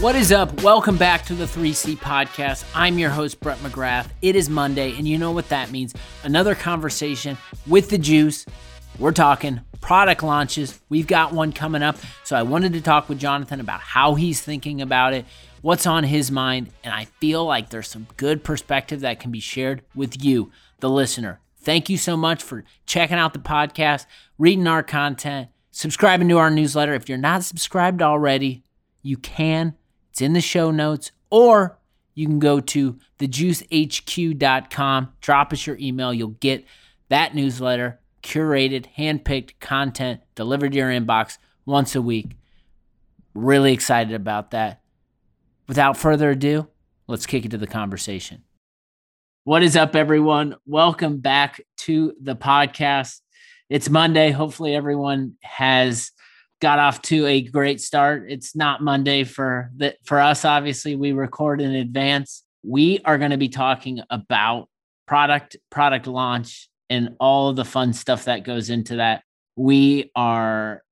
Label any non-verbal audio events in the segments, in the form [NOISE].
What is up? Welcome back to the 3C podcast. I'm your host, Brett McGrath. It is Monday, and you know what that means. Another conversation with the juice. We're talking product launches. We've got one coming up. So I wanted to talk with Jonathan about how he's thinking about it, what's on his mind, and I feel like there's some good perspective that can be shared with you, the listener. Thank you so much for checking out the podcast, reading our content, subscribing to our newsletter. If you're not subscribed already, you can it's in the show notes, or you can go to thejuicehq.com, drop us your email. You'll get that newsletter, curated, handpicked content delivered to your inbox once a week. Really excited about that. Without further ado, let's kick into the conversation. What is up, everyone? Welcome back to the podcast. It's Monday. Hopefully, everyone has got off to a great start. It's not Monday for the, for us. Obviously, we record in advance. We are going to be talking about product, product launch, and all the fun stuff that goes into that. We are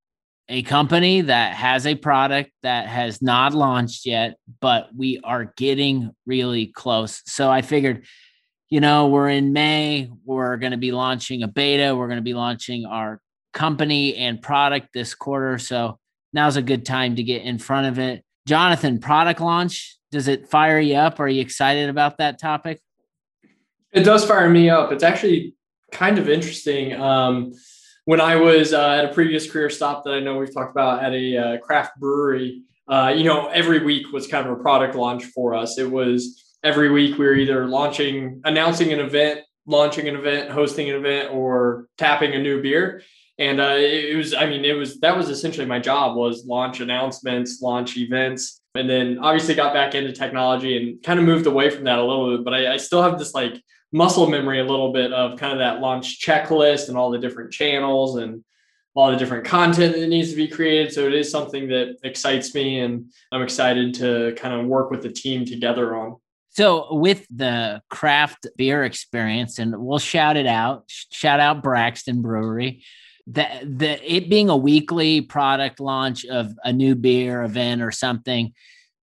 a company that has a product that has not launched yet, but we are getting really close. So I figured, you know, we're in May, we're going to be launching a beta, we're going to be launching our company and product this quarter. So now's a good time to get in front of it. Jonathan, product launch, does it fire you up? Are you excited about that topic? It does fire me up. It's actually kind of interesting. Um, when I was uh, at a previous career stop that I know we've talked about at a uh, craft brewery, uh, you know, every week was kind of a product launch for us. It was every week we were either launching, announcing an event, launching an event, hosting an event, or tapping a new beer and uh, it was i mean it was that was essentially my job was launch announcements launch events and then obviously got back into technology and kind of moved away from that a little bit but I, I, still have this like muscle memory a little bit of kind of that launch checklist and all the different channels and all the different content that needs to be created. So it is something that excites me and i'm excited to kind of work with the team together on. So with the craft beer experience and we'll shout it out shout out braxton brewery the the it being a weekly product launch of a new beer event or something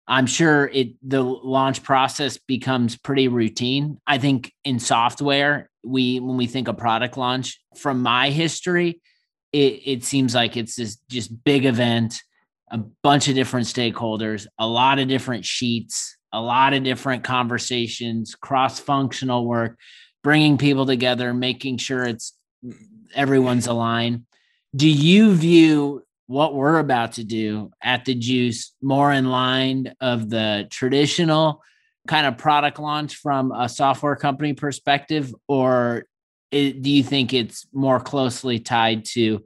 i'm sure it the launch process becomes pretty routine. I think in software we when we think of product launch from my history it, it seems like it's this just big event a bunch of different stakeholders a lot of different sheets a lot of different conversations cross functional work bringing people together making sure it's everyone's aligned. Do you view what we're about to do at the Juice more in line of the traditional kind of product launch from a software company perspective, or do you think it's more closely tied to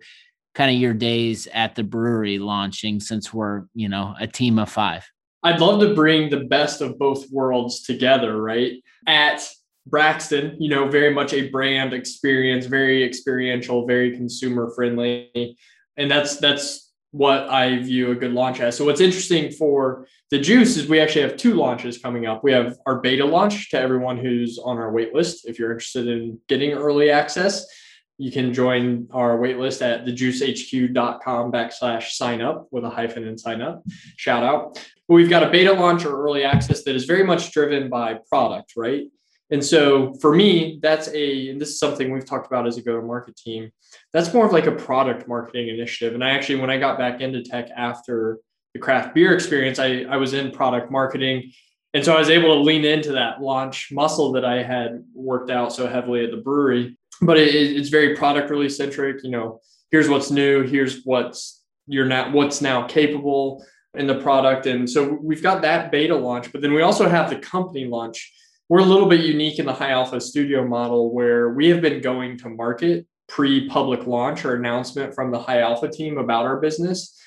kind of your days at the brewery launching since we're you know a team of five? I'd love to bring the best of both worlds together, right? At Braxton, you know, very much a brand experience, very experiential, very consumer friendly. And that's that's what I view a good launch as. So what's interesting for the juice is we actually have two launches coming up. We have our beta launch to everyone who's on our waitlist. If you're interested in getting early access, you can join our waitlist at thejuicehq.com backslash sign up with a hyphen and sign up. Shout out. But we've got a beta launch or early access that is very much driven by product, right? And so for me, that's a, and this is something we've talked about as a go to market team. That's more of like a product marketing initiative. And I actually, when I got back into tech after the craft beer experience, I, I was in product marketing. And so I was able to lean into that launch muscle that I had worked out so heavily at the brewery. But it, it's very product release centric. You know, here's what's new, here's what's you're not what's now capable in the product. And so we've got that beta launch, but then we also have the company launch we're a little bit unique in the high alpha studio model where we have been going to market pre public launch or announcement from the high alpha team about our business.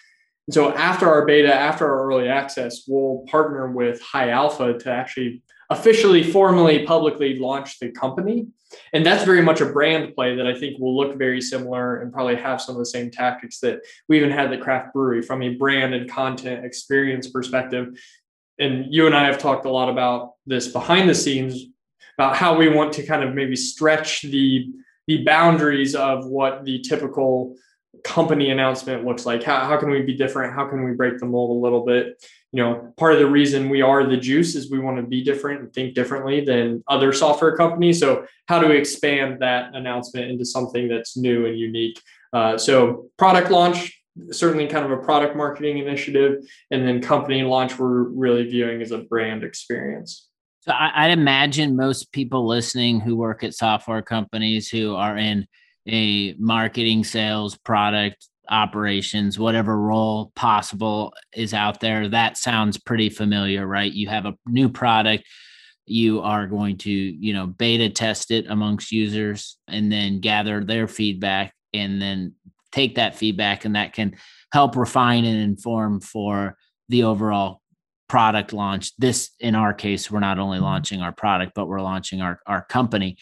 And so after our beta, after our early access, we'll partner with high alpha to actually officially, formally, publicly launch the company. And that's very much a brand play that I think will look very similar and probably have some of the same tactics that we even had the craft brewery from a brand and content experience perspective and you and I have talked a lot about this behind the scenes about how we want to kind of maybe stretch the the boundaries of what the typical company announcement looks like. How, how can we be different? How can we break the mold a little bit? You know, part of the reason we are the juice is we want to be different and think differently than other software companies. So, how do we expand that announcement into something that's new and unique? Uh, so, product launch, certainly kind of a product marketing initiative, and then company launch, we're really viewing as a brand experience. So, I, I'd imagine most people listening who work at software companies who are in a marketing, sales, product, operations, whatever role possible is out there. That sounds pretty familiar, right? You have a new product, you are going to, you know, beta test it amongst users and then gather their feedback and then take that feedback and that can help refine and inform for the overall product launch. This in our case, we're not only mm-hmm. launching our product, but we're launching our our company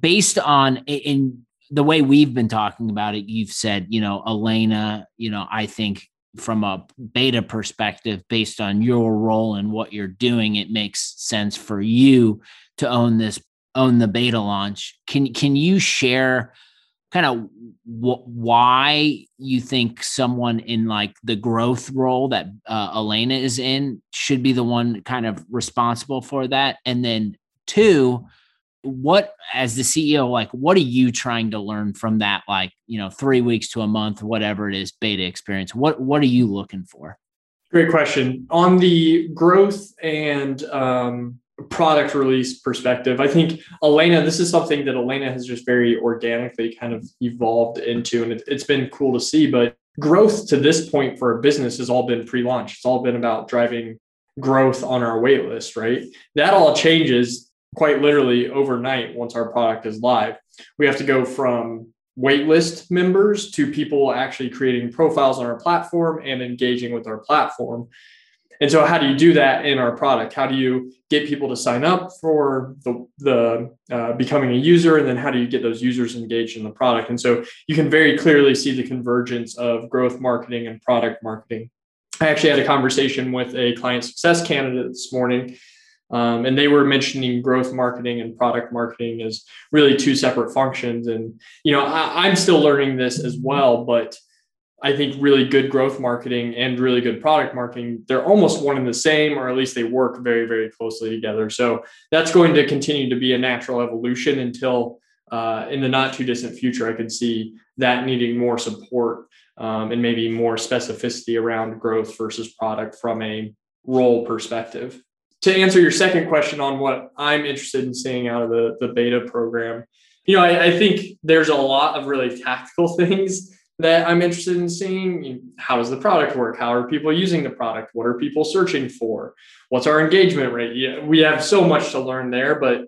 based on in the way we've been talking about it, you've said, you know, Elena, you know, I think from a beta perspective, based on your role and what you're doing, it makes sense for you to own this, own the beta launch. Can can you share kind of wh- why you think someone in like the growth role that uh, Elena is in should be the one kind of responsible for that, and then two what as the ceo like what are you trying to learn from that like you know three weeks to a month whatever it is beta experience? What what are you looking for? Great question. On the growth and um, product release perspective i think elena this is something that elena has just very organically kind of evolved into and it, it's been cool to see but growth to this point for a business has all been pre-launch it's all been about driving growth on our wait list right that all changes quite literally overnight once our product is live. We have to go from waitlist members to people actually creating profiles on our platform and engaging with our platform. And so, how do you do that in our product? How do you get people to sign up for the, the uh, becoming a user? And then, how do you get those users engaged in the product? And so, you can very clearly see the convergence of growth marketing and product marketing. I actually had a conversation with a client success candidate this morning um, and they were mentioning growth marketing and product marketing as really two separate functions. And, you know, I, I'm still learning this as well, but I think really good growth marketing and really good product marketing, they're almost one and the same, or at least they work very, very closely together. So that's going to continue to be a natural evolution until uh, in the not too distant future, I could see that needing more support um, and maybe more specificity around growth versus product from a role perspective to answer your second question on what I'm interested in seeing out of the, the beta program, you know, I, I think there's a lot of really tactical [LAUGHS] things that I'm interested in seeing. How does the product work? How are people using the product? What are people searching for? What's our engagement rate? Yeah, we have so much to learn there, but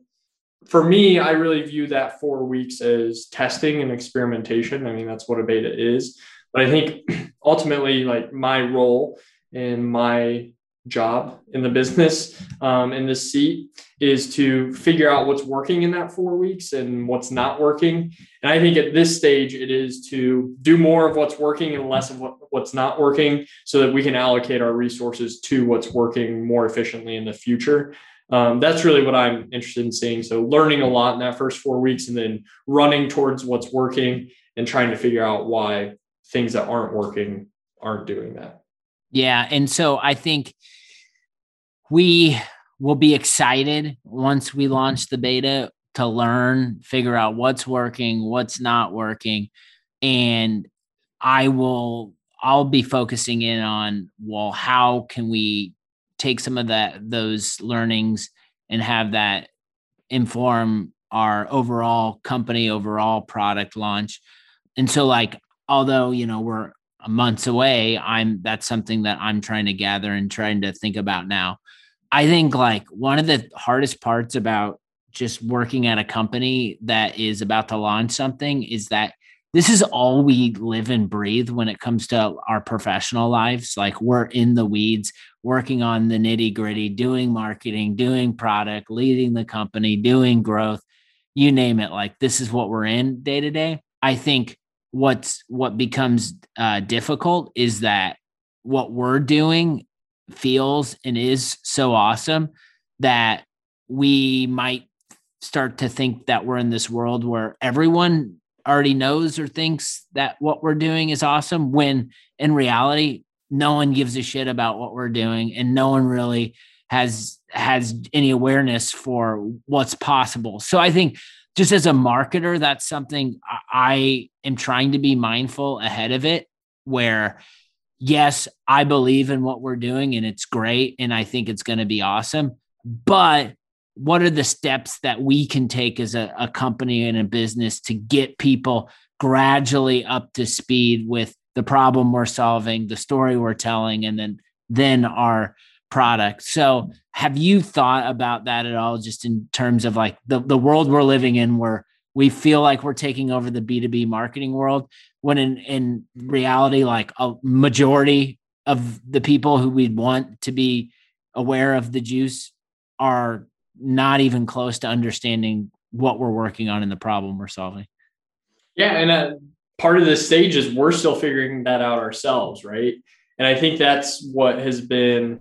for me, I really view that four weeks as testing and experimentation. I mean, that's what a beta is. But I think [CLEARS THROAT] ultimately, like my role in my job in the business um, in this seat is to figure out what's working in that four weeks and what's not working. And I think at this stage, it is to do more of what's working and less of what, what's not working so that we can allocate our resources to what's working more efficiently in the future. Um, that's really what I'm interested in seeing. So, learning a lot in that first four weeks and then running towards what's working and trying to figure out why things that aren't working aren't doing that. Yeah. And so I think we will be excited once we launch the beta to learn, figure out what's working, what's not working. And I will, I'll be focusing in on, well, how can we take some of that, those learnings and have that inform our overall company, overall product launch. And so, like, although, you know, we're months away i'm that's something that i'm trying to gather and trying to think about now. I think like one of the hardest parts about just working at a company that is about to launch something is that this is all we live and breathe when it comes to our professional lives. Like we're in the weeds working on the nitty gritty doing marketing doing product leading the company doing growth you name it. Like this is what we're in day to day. I think what's what becomes uh, difficult is that what we're doing feels and is so awesome that we might start to think that we're in this world where everyone already knows or thinks that what we're doing is awesome when in reality no one gives a shit about what we're doing and no one really has has any awareness for what's possible. So i think just as a marketer that's something i am trying to be mindful ahead of it where yes i believe in what we're doing and it's great and i think it's going to be awesome but what are the steps that we can take as a, a company and a business to get people gradually up to speed with the problem we're solving, the story we're telling, and then then our product. So have you thought about that at all, just in terms of like the, the world we're living in where we feel like we're taking over the B2B marketing world, when in, in reality, like a majority of the people who we'd want to be aware of the juice are not even close to understanding what we're working on and the problem we're solving. Yeah, and uh, part of the stage is we're still figuring that out ourselves, right? And I think that's what has been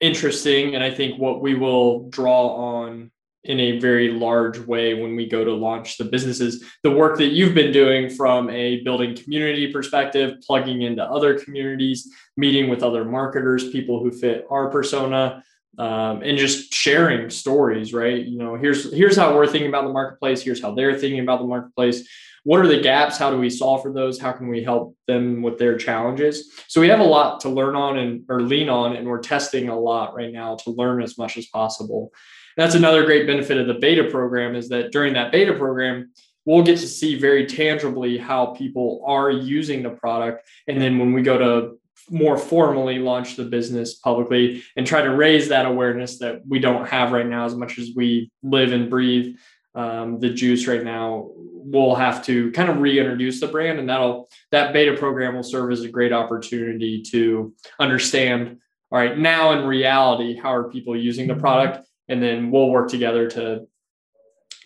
interesting, and I think what we will draw on in a very large way when we go to launch the businesses. The work that you've been doing from a building community perspective, plugging into other communities, meeting with other marketers, people who fit our persona, um, and just sharing stories right you know here's here's how we're thinking about the marketplace here's how they're thinking about the marketplace what are the gaps? How do we solve for those? How can we help them with their challenges? So we have a lot to learn on and or lean on and we're testing a lot right now to learn as much as possible. That's another great benefit of the beta program is that during that beta program we'll get to see very tangibly how people are using the product. And then when we go to more formally launch the business publicly and try to raise that awareness that we don't have right now as much as we live and breathe um, the juice right now we'll have to kind of reintroduce the brand and that'll that beta program will serve as a great opportunity to understand all right now in reality how are people using the product? And then we'll work together to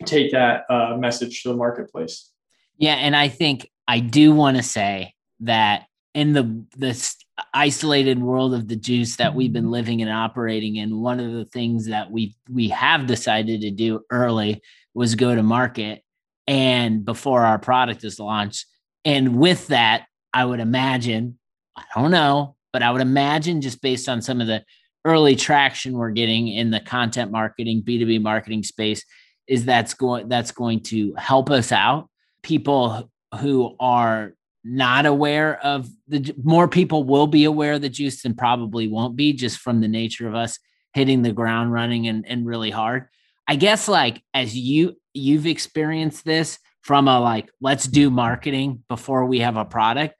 take that uh, message to the marketplace. Yeah and i think i do want to say that in the this isolated world of the juice that we've been living and operating in one of the things that we we have decided to do early was go to market and before our product is launched. And with that i would imagine i don't know but i would imagine just based on some of the early traction we're getting in the content marketing b2b marketing space is that's going that's going to help us out. People who are not aware of the more people will be aware of the juice than probably won't be just from the nature of us hitting the ground running and, and really hard i guess like as you you've experienced this from a like let's do marketing before we have a product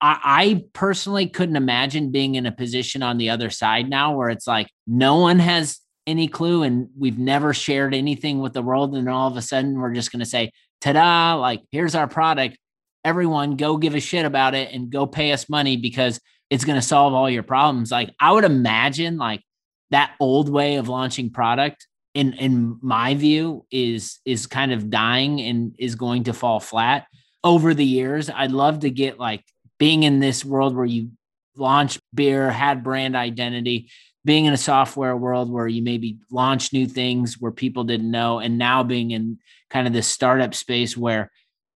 I, I personally couldn't imagine being in a position on the other side now where it's like no one has any clue and we've never shared anything with the world and all of a sudden we're just going to say ta-da like here's our product everyone go give a shit about it and go pay us money because it's going to solve all your problems. Like I would imagine like that old way of launching product in in my view is is kind of dying and is going to fall flat over the years. I'd love to get like being in this world where you launch beer, had brand identity, being in a software world where you maybe launch new things where people didn't know and now being in kind of this startup space where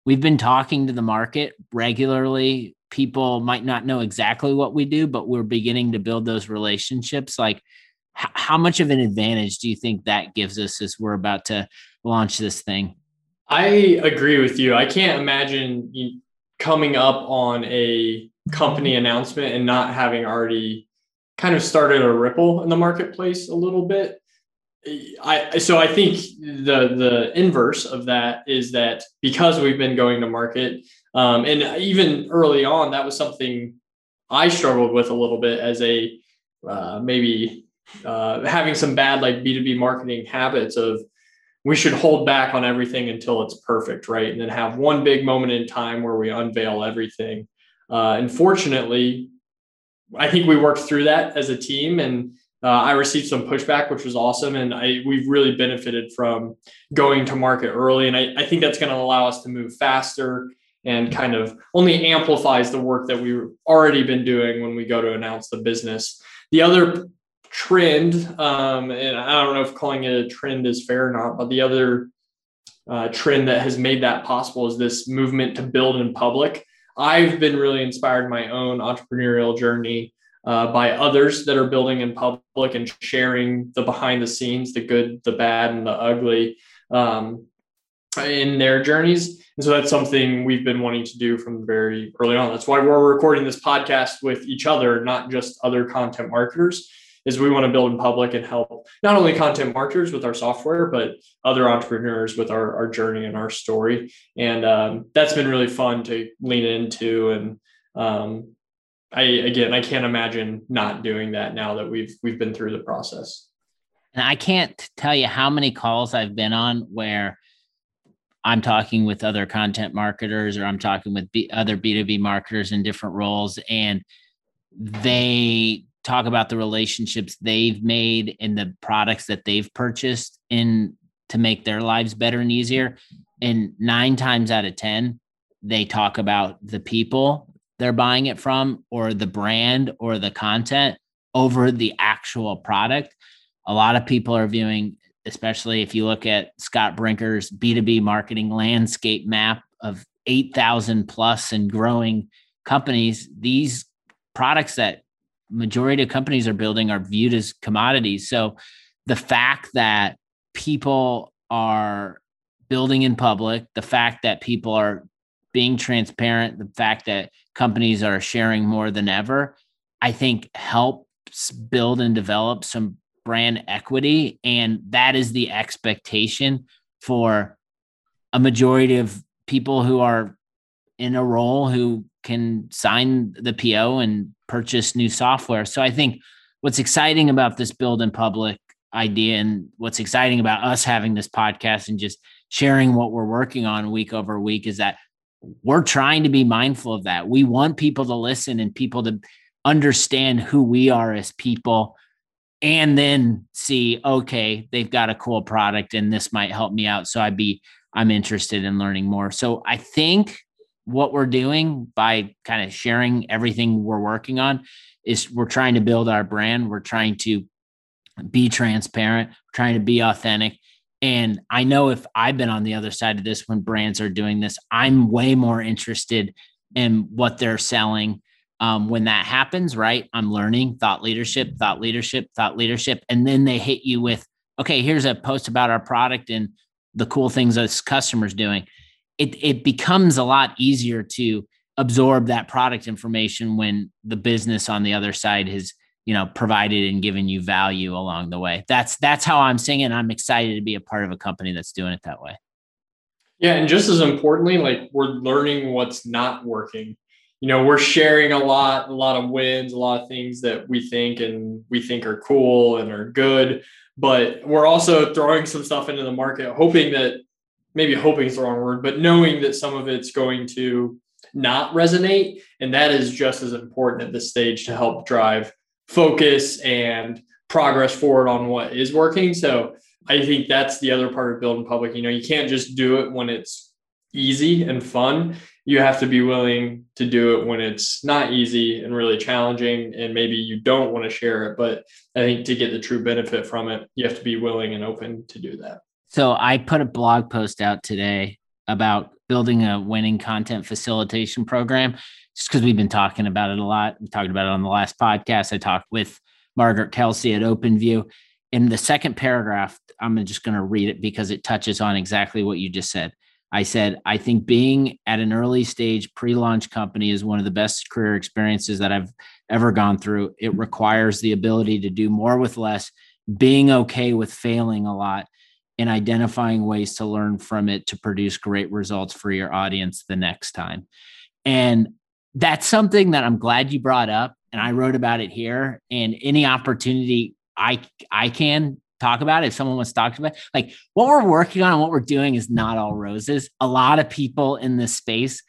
we've been talking to the market regularly. People might not know exactly what we do, but we're beginning to build those relationships. Like, how much of an advantage do you think that gives us as we're about to launch this thing? I agree with you. I can't imagine coming up on a company announcement and not having already kind of started a ripple in the marketplace a little bit. I so I think the the inverse of that is that because we've been going to market, um, and even early on, that was something I struggled with a little bit as a uh, maybe uh, having some bad like B two B marketing habits of we should hold back on everything until it's perfect, right, and then have one big moment in time where we unveil everything. Uh, unfortunately, I think we worked through that as a team and uh, I received some pushback, which was awesome. And I, we've really benefited from going to market early. And I, I think that's going to allow us to move faster and kind of only amplifies the work that we've already been doing when we go to announce the business. The other trend, um, and I don't know if calling it a trend is fair or not, but the other uh, trend that has made that possible is this movement to build in public. I've been really inspired my own entrepreneurial journey uh, by others that are building in public and sharing the behind the scenes, the good, the bad, and the ugly um, in their journeys. And so that's something we've been wanting to do from very early on. That's why we're recording this podcast with each other, not just other content marketers is we want to build in public and help not only content marketers with our software, but other entrepreneurs with our, our journey and our story. And um, that's been really fun to lean into. And um, I, again, I can't imagine not doing that now that we've, we've been through the process. And I can't tell you how many calls I've been on where I'm talking with other content marketers or I'm talking with B- other B2B marketers in different roles and they talk about the relationships they've made and the products that they've purchased in to make their lives better and easier. And nine times out of 10, they talk about the people they're buying it from or the brand or the content over the actual product. A lot of people are viewing, especially if you look at Scott Brinker's B2B marketing landscape map of 8,000 plus and growing companies, these products that majority of companies are building are viewed as commodities. So the fact that people are building in public, the fact that people are being transparent, the fact that companies are sharing more than ever, I think helps build and develop some brand equity. And that is the expectation for a majority of people who are in a role who can sign the PO and purchase new software. So I think what's exciting about this build in public idea and what's exciting about us having this podcast and just sharing what we're working on week over week is that we're trying to be mindful of that. We want people to listen and people to understand who we are as people and then see okay they've got a cool product and this might help me out so i'd be i'm interested in learning more so i think what we're doing by kind of sharing everything we're working on is we're trying to build our brand. We're trying to be transparent, trying to be authentic. And I know if I've been on the other side of this when brands are doing this, I'm way more interested in what they're selling. Um, when that happens, right? I'm learning thought leadership, thought leadership, thought leadership. And then they hit you with, okay, here's a post about our product and the cool things us customers doing it it becomes a lot easier to absorb that product information when the business on the other side has you know provided and given you value along the way. That's that's how i'm seeing it i'm excited to be a part of a company that's doing it that way. Yeah and just as importantly like we're learning what's not working. You know we're sharing a lot a lot of wins a lot of things that we think and we think are cool and are good but we're also throwing some stuff into the market hoping that maybe hoping is the wrong word, but knowing that some of it's going to not resonate. And that is just as important at this stage to help drive focus and progress forward on what is working. So I think that's the other part of building public. You know, you can't just do it when it's easy and fun. You have to be willing to do it when it's not easy and really challenging. And maybe you don't want to share it. But I think to get the true benefit from it, you have to be willing and open to do that. So I put a blog post out today about building a winning content facilitation program just because we've been talking about it a lot. We talked about it on the last podcast. I talked with Margaret Kelsey at OpenView. In the second paragraph, I'm just going to read it because it touches on exactly what you just said. I said, I think being at an early stage pre launch company is one of the best career experiences that I've ever gone through. It requires the ability to do more with less, being okay with failing a lot, and identifying ways to learn from it to produce great results for your audience the next time. And that's something that I'm glad you brought up and I wrote about it here and any opportunity I I can talk about it, if someone wants to talk about it, like what we're working on and what we're doing is not all roses. A lot of people in this space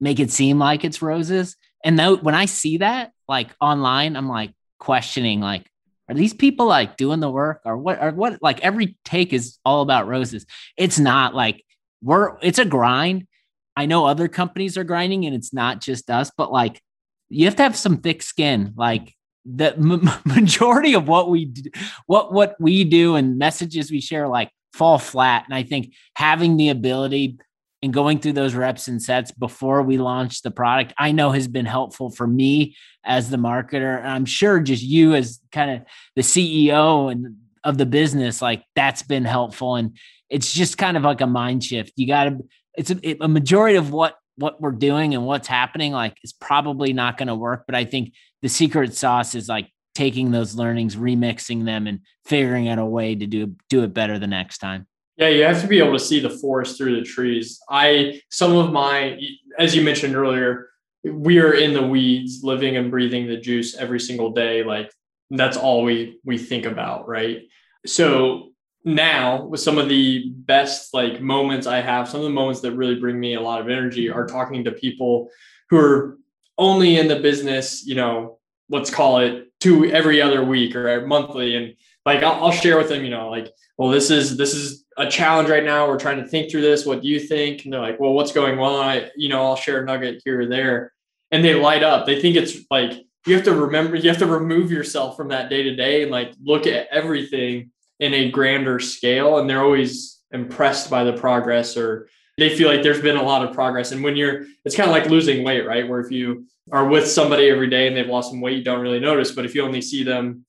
make it seem like it's roses. And though when I see that like online, I'm like questioning like are these people like doing the work? Or what or what like every take is all about roses. It's not like we're it's a grind. I know other companies are grinding and it's not just us but like you have to have some thick skin. Like the [LAUGHS] m- majority of what we do what what we do and messages we share like fall flat. And I think having the ability and going through those reps and sets before we launch the product, I know has been helpful for me as the marketer. And I'm sure just you as kind of the CEO and of the business, like that's been helpful. And it's just kind of like a mind shift. You got to, it's a, a majority of what what we're doing and what's happening like is probably not going to work but i think the secret sauce is like taking those learnings remixing them and figuring out a way to do do it better the next time yeah you have to be able to see the forest through the trees. I some of my as you mentioned earlier we are in the weeds living and breathing the juice every single day. Like that's all we we think about right? So now with some of the best like moments I have, some of the moments that really bring me a lot of energy are talking to people who are only in the business, you know, let's call it two every other week or monthly. And like I'll, I'll share with them, you know, like, well, this is this is a challenge right now. We're trying to think through this. What do you think? And they're like, well, what's going on? I, you know, I'll share a nugget here or there. And they light up. They think it's like you have to remember, you have to remove yourself from that day to day and like look at everything in a grander scale and they're always impressed by the progress or they feel like there's been a lot of progress and when you're it's kind of like losing weight right where if you are with somebody every day and they've lost some weight you don't really notice but if you only see them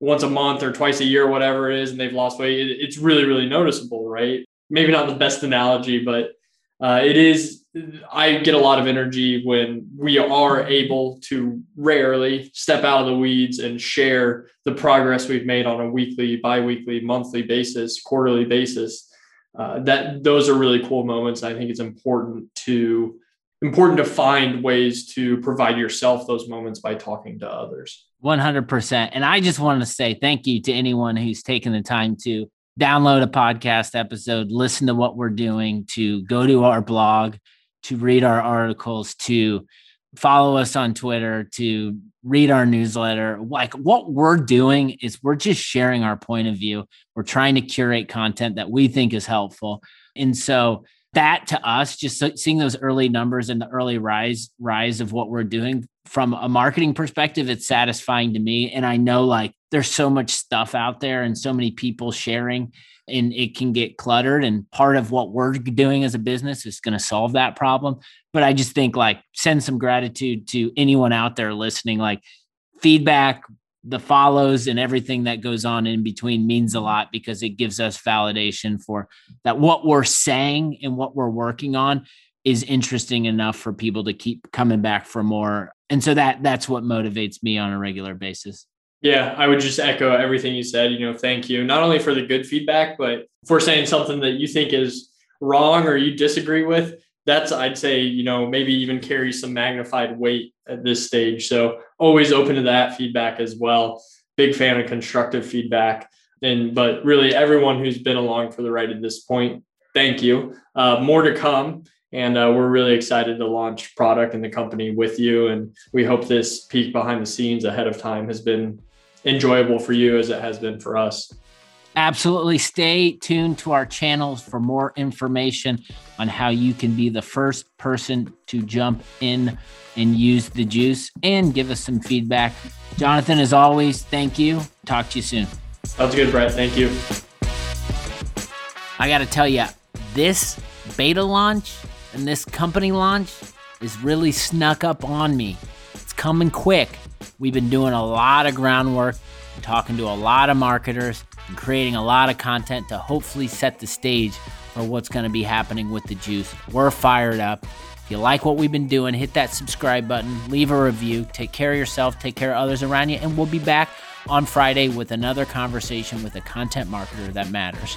once a month or twice a year whatever it is and they've lost weight it's really really noticeable right? Maybe not the best analogy but uh, it is i get a lot of energy when we are able to rarely step out of the weeds and share the progress we've made on a weekly bi-weekly monthly basis quarterly basis. Uh, that those are really cool moments i think it's important to important to find ways to provide yourself those moments by talking to others 100% and i just want to say thank you to anyone who's taken the time to download a podcast episode, listen to what we're doing, to go to our blog, to read our articles, to follow us on Twitter, to read our newsletter. Like what we're doing is we're just sharing our point of view. We're trying to curate content that we think is helpful. And so that to us, just seeing those early numbers and the early rise rise of what we're doing from a marketing perspective, it's satisfying to me. And I know like there's so much stuff out there and so many people sharing and it can get cluttered. And part of what we're doing as a business is going to solve that problem. But i just think like send some gratitude to anyone out there listening. Like feedback the follows and everything that goes on in between means a lot because it gives us validation for that what we're saying and what we're working on is interesting enough for people to keep coming back for more. And so that that's what motivates me on a regular basis. Yeah i would just echo everything you said you know thank you not only for the good feedback but for saying something that you think is wrong or you disagree with that's I'd say you know maybe even carry some magnified weight at this stage. So always open to that feedback as well. Big fan of constructive feedback. And but really everyone who's been along for the ride at this point, thank you. Uh, more to come. And uh, we're really excited to launch product and the company with you. And we hope this peek behind the scenes ahead of time has been enjoyable for you as it has been for us. Absolutely. Stay tuned to our channels for more information on how you can be the first person to jump in and use the juice and give us some feedback. Jonathan, as always, thank you. Talk to you soon. Sounds good, Brett. Thank you. I got to tell you, this beta launch and this company launch is really snuck up on me. It's coming quick. We've been doing a lot of groundwork, talking to a lot of marketers and creating a lot of content to hopefully set the stage for what's going to be happening with the juice. We're fired up. If you like what we've been doing, hit that subscribe button, leave a review, take care of yourself, take care of others around you, and we'll be back on Friday with another conversation with a content marketer that matters.